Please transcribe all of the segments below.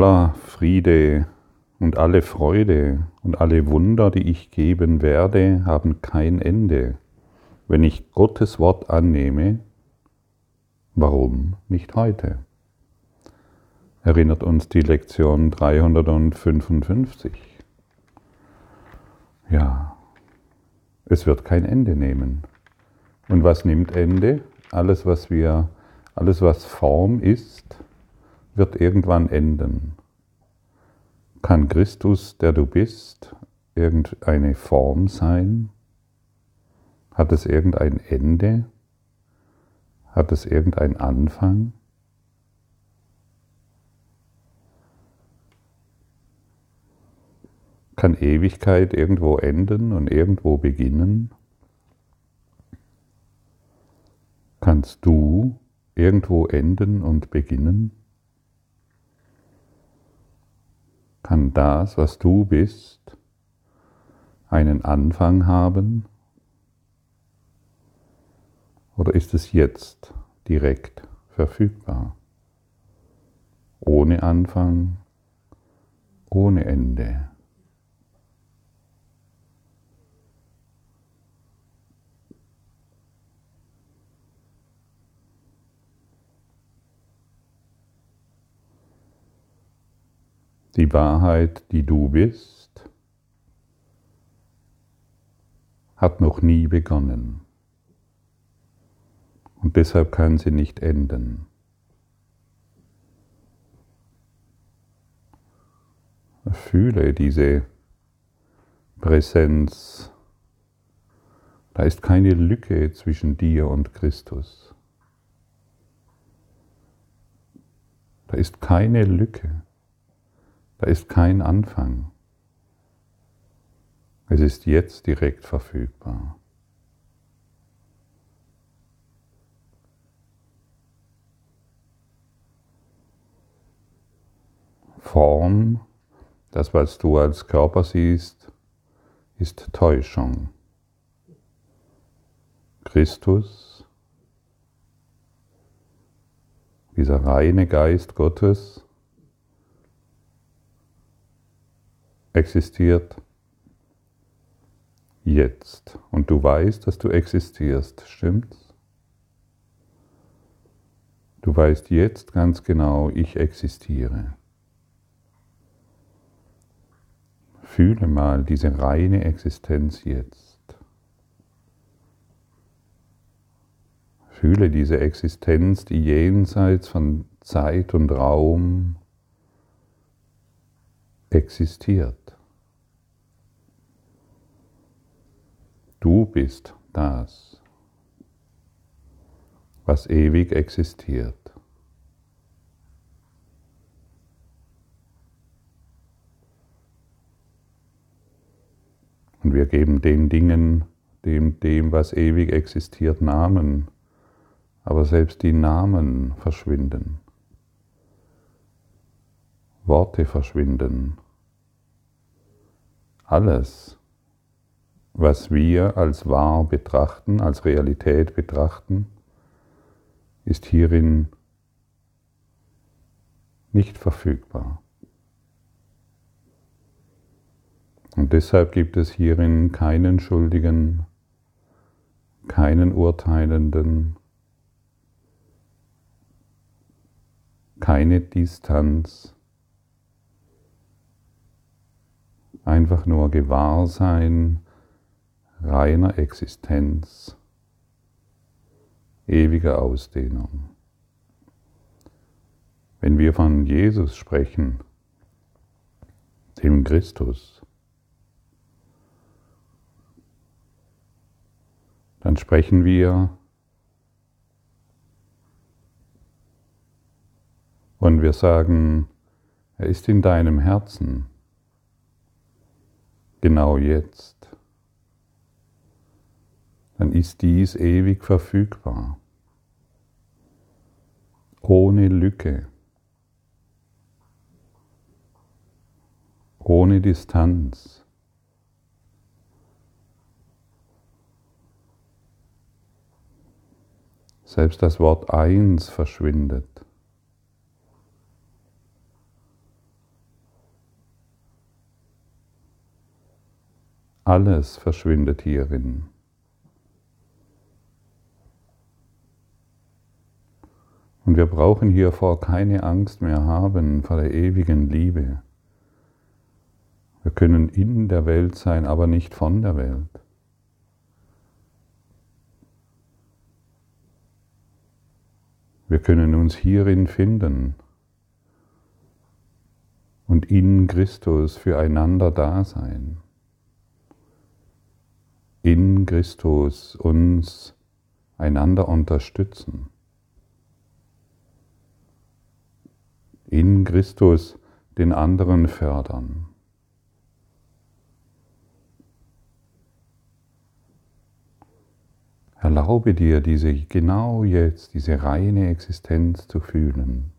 aller Friede und alle Freude und alle Wunder, die ich geben werde, haben kein Ende. Wenn ich Gottes Wort annehme, warum nicht heute? Erinnert uns die Lektion 355. Ja, es wird kein Ende nehmen. Und was nimmt Ende? Alles, was wir, alles, was Form ist, wird irgendwann enden. Kann Christus, der du bist, irgendeine Form sein? Hat es irgendein Ende? Hat es irgendeinen Anfang? Kann Ewigkeit irgendwo enden und irgendwo beginnen? Kannst du irgendwo enden und beginnen? Kann das, was du bist, einen Anfang haben? Oder ist es jetzt direkt verfügbar? Ohne Anfang, ohne Ende. Die Wahrheit, die du bist, hat noch nie begonnen. Und deshalb kann sie nicht enden. Fühle diese Präsenz. Da ist keine Lücke zwischen dir und Christus. Da ist keine Lücke. Da ist kein Anfang. Es ist jetzt direkt verfügbar. Form, das, was du als Körper siehst, ist Täuschung. Christus, dieser reine Geist Gottes, existiert jetzt. Und du weißt, dass du existierst, stimmt's? Du weißt jetzt ganz genau, ich existiere. Fühle mal diese reine Existenz jetzt. Fühle diese Existenz, die jenseits von Zeit und Raum existiert. Du bist das, was ewig existiert. Und wir geben den Dingen, dem, dem, was ewig existiert, Namen. Aber selbst die Namen verschwinden. Worte verschwinden. Alles was wir als wahr betrachten, als Realität betrachten, ist hierin nicht verfügbar. Und deshalb gibt es hierin keinen Schuldigen, keinen Urteilenden, keine Distanz, einfach nur Gewahrsein, reiner Existenz, ewiger Ausdehnung. Wenn wir von Jesus sprechen, dem Christus, dann sprechen wir und wir sagen, er ist in deinem Herzen, genau jetzt dann ist dies ewig verfügbar, ohne Lücke, ohne Distanz. Selbst das Wort eins verschwindet. Alles verschwindet hierin. Und wir brauchen hiervor keine Angst mehr haben vor der ewigen Liebe. Wir können in der Welt sein, aber nicht von der Welt. Wir können uns hierin finden und in Christus füreinander da sein. In Christus uns einander unterstützen. In Christus den anderen fördern. Erlaube dir, diese genau jetzt, diese reine Existenz zu fühlen.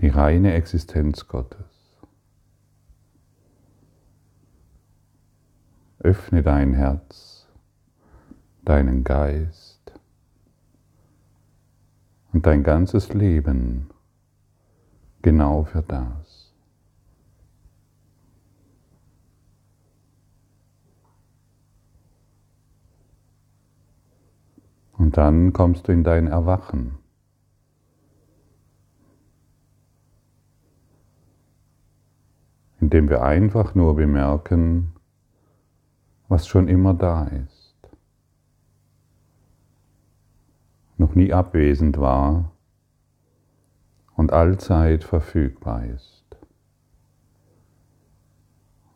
Die reine Existenz Gottes. Öffne dein Herz, deinen Geist und dein ganzes Leben genau für das. Und dann kommst du in dein Erwachen. Indem wir einfach nur bemerken, was schon immer da ist, noch nie abwesend war und allzeit verfügbar ist.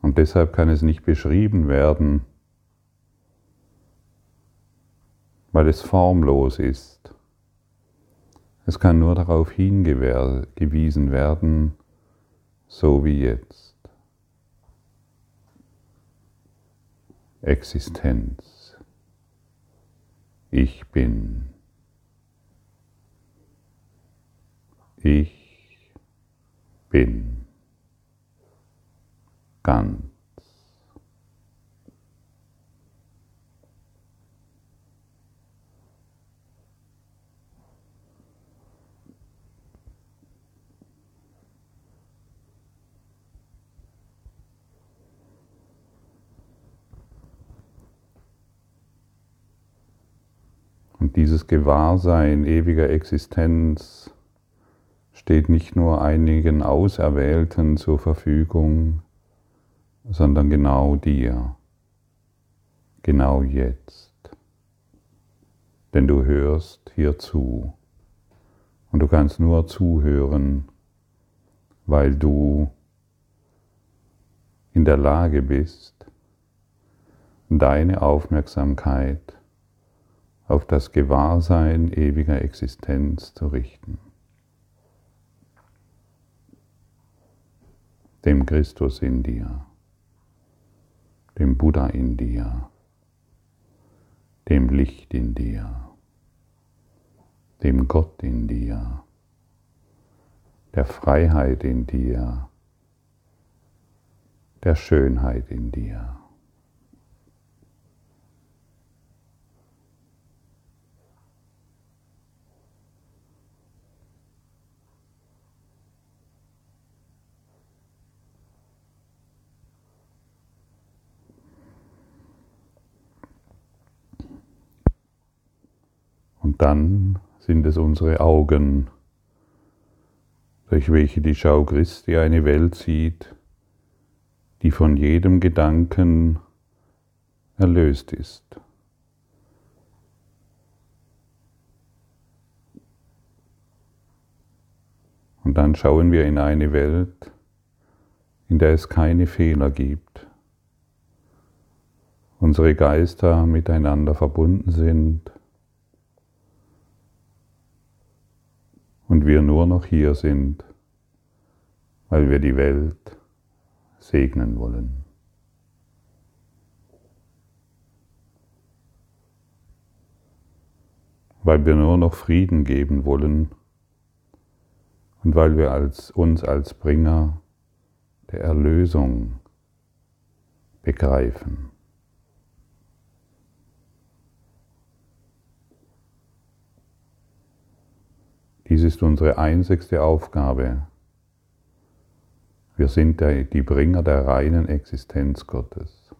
Und deshalb kann es nicht beschrieben werden, weil es formlos ist. Es kann nur darauf hingewiesen werden, so wie jetzt. Existenz. Ich bin. Ich bin. Ganz. Dieses Gewahrsein ewiger Existenz steht nicht nur einigen Auserwählten zur Verfügung, sondern genau dir, genau jetzt. Denn du hörst hier zu und du kannst nur zuhören, weil du in der Lage bist, deine Aufmerksamkeit auf das Gewahrsein ewiger Existenz zu richten. Dem Christus in dir, dem Buddha in dir, dem Licht in dir, dem Gott in dir, der Freiheit in dir, der Schönheit in dir. Und dann sind es unsere Augen, durch welche die Schau Christi eine Welt sieht, die von jedem Gedanken erlöst ist. Und dann schauen wir in eine Welt, in der es keine Fehler gibt. Unsere Geister miteinander verbunden sind und wir nur noch hier sind, weil wir die Welt segnen wollen. Weil wir nur noch Frieden geben wollen und weil wir als, uns als Bringer der Erlösung begreifen. Dies ist unsere einzigste Aufgabe. Wir sind die Bringer der reinen Existenz Gottes.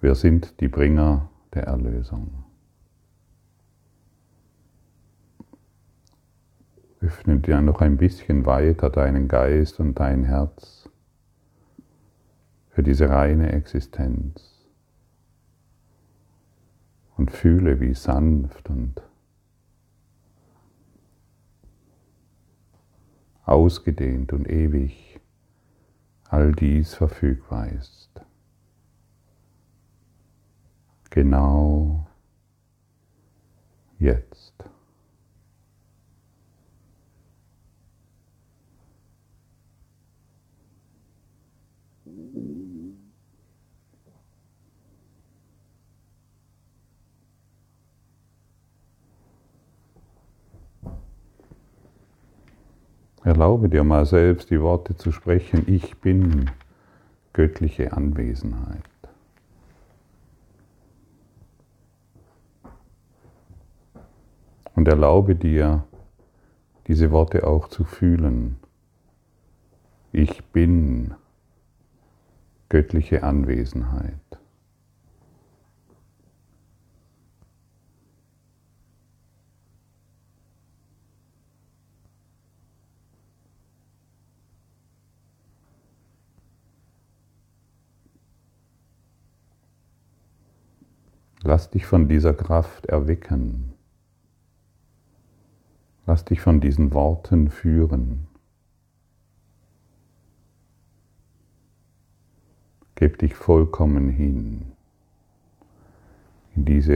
Wir sind die Bringer der Erlösung. Öffne dir noch ein bisschen weiter deinen Geist und dein Herz für diese reine Existenz und fühle, wie sanft und ausgedehnt und ewig all dies verfügbar ist. Genau jetzt. Erlaube dir mal selbst die Worte zu sprechen, ich bin göttliche Anwesenheit. Und erlaube dir, diese Worte auch zu fühlen. Ich bin göttliche Anwesenheit. Lass dich von dieser Kraft erwecken. Lass dich von diesen Worten führen. Gib dich vollkommen hin in, diese,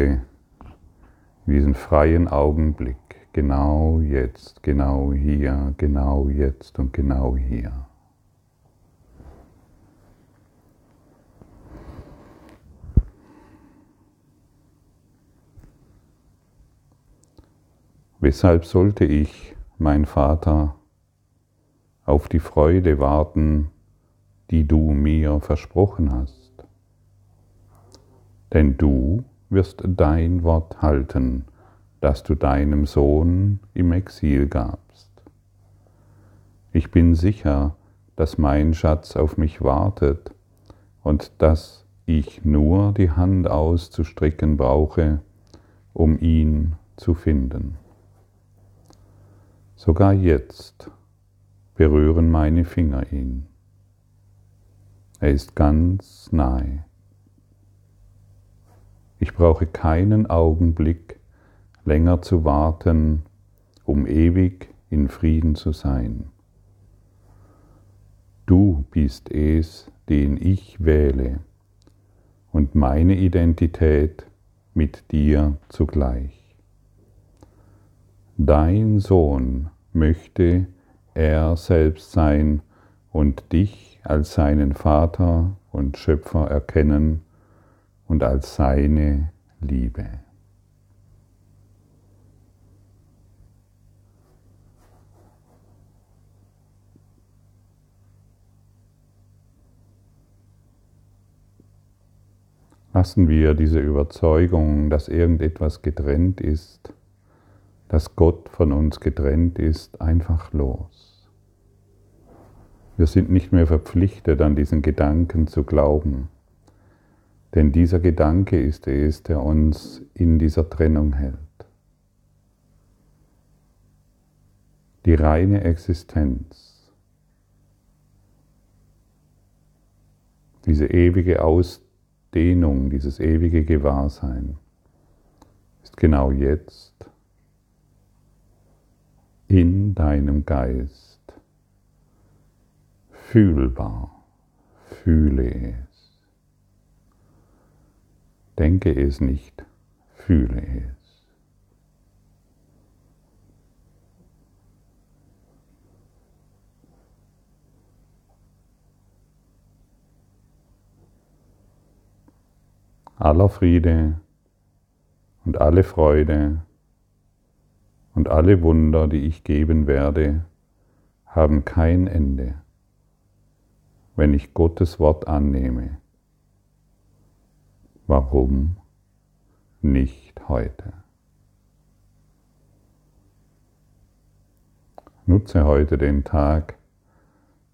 in diesen freien Augenblick, genau jetzt, genau hier, genau jetzt und genau hier. Weshalb sollte ich, mein Vater, auf die Freude warten, die du mir versprochen hast? Denn du wirst dein Wort halten, das du deinem Sohn im Exil gabst. Ich bin sicher, dass mein Schatz auf mich wartet und dass ich nur die Hand auszustricken brauche, um ihn zu finden. Sogar jetzt berühren meine Finger ihn. Er ist ganz nahe. Ich brauche keinen Augenblick länger zu warten, um ewig in Frieden zu sein. Du bist es, den ich wähle, und meine Identität mit dir zugleich. Dein Sohn möchte er selbst sein und dich als seinen Vater und Schöpfer erkennen und als seine Liebe. Lassen wir diese Überzeugung, dass irgendetwas getrennt ist, dass Gott von uns getrennt ist, einfach los. Wir sind nicht mehr verpflichtet, an diesen Gedanken zu glauben, denn dieser Gedanke ist es, der uns in dieser Trennung hält. Die reine Existenz, diese ewige Ausdehnung, dieses ewige Gewahrsein ist genau jetzt in deinem Geist fühlbar. Fühle es. Denke es nicht, fühle es. Aller Friede und alle Freude und alle Wunder, die ich geben werde, haben kein Ende, wenn ich Gottes Wort annehme. Warum nicht heute? Nutze heute den Tag,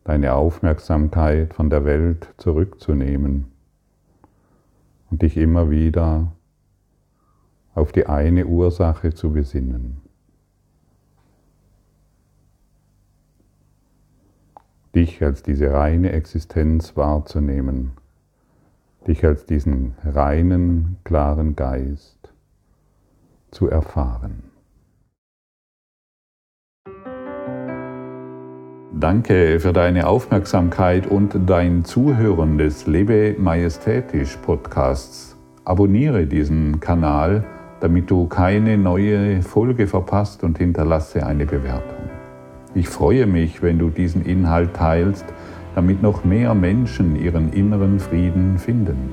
deine Aufmerksamkeit von der Welt zurückzunehmen und dich immer wieder auf die eine Ursache zu besinnen. Dich als diese reine Existenz wahrzunehmen, dich als diesen reinen, klaren Geist zu erfahren. Danke für deine Aufmerksamkeit und dein Zuhören des Lebe Majestätisch Podcasts. Abonniere diesen Kanal, damit du keine neue Folge verpasst und hinterlasse eine Bewertung. Ich freue mich, wenn du diesen Inhalt teilst, damit noch mehr Menschen ihren inneren Frieden finden.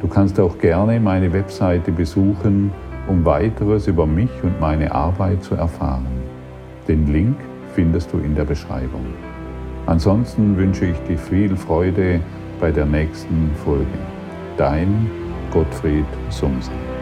Du kannst auch gerne meine Webseite besuchen, um weiteres über mich und meine Arbeit zu erfahren. Den Link findest du in der Beschreibung. Ansonsten wünsche ich dir viel Freude bei der nächsten Folge. Dein Gottfried Sumsen.